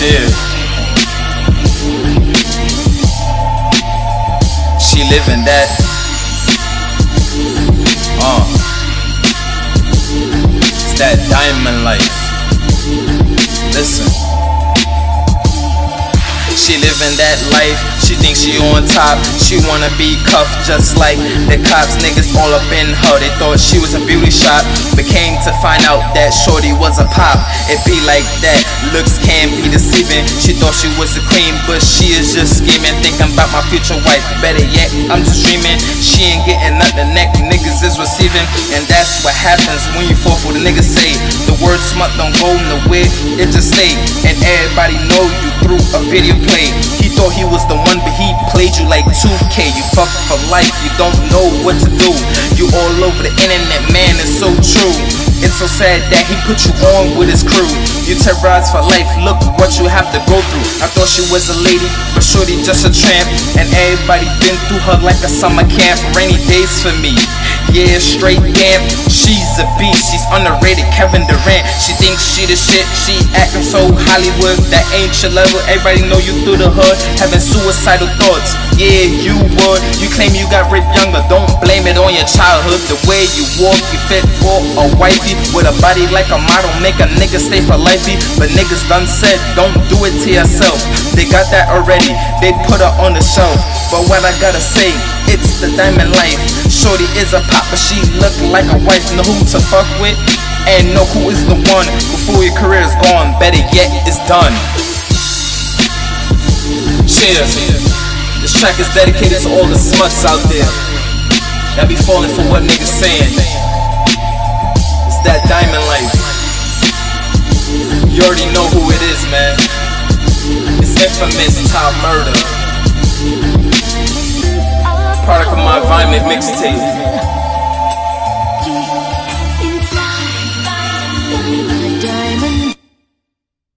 Chill. She living that. Uh. It's that diamond life. Listen. She living that life. She thinks she on top. She wanna be cuffed just like the cops. Niggas all up in her. They thought she was a beauty shop. But came to find out that Shorty was a pop. It be like that. Looks can be deceiving. She thought she was the queen, but she is just scheming. Thinking about my future wife. Better yet, I'm just dreaming. She ain't getting nothing. Neck niggas is receiving. And that's what happens when you fall for the niggas say. The word smut don't go nowhere. It just stay. And everybody know you through a video He thought he was the one, but he played you like 2K. You fuck for life, you don't know what to do. You all over the internet, man, it's so true. It's so sad that he put you on with his crew. You terrorize for life, look what you have to go through. I thought she was a lady, but shorty just a tramp. And everybody been through her like a summer camp. Rainy days for me. Yeah, straight damn. She's a beast, she's underrated. Kevin Durant, she thinks she the shit. She acting so Hollywood, that ain't your level. Everybody know you through the hood, having suicidal thoughts. Yeah, you would. You claim you got raped younger, don't blame it on your childhood. The way you walk, you fit for a wifey with a body like a model. Make a nigga stay for lifey. But niggas done said, don't do it to yourself. They got that already, they put her on the shelf. But what I gotta say, it's the diamond life. Shorty is a pop, but she look like a wife. Know who to fuck with, and know who is the one. Before your career is gone, better yet, it's done. Cheer. This track is dedicated to all the smuts out there that be falling for what niggas saying. It's that diamond life. You already know who it is, man. It's infamous top murder. Environment mixtape.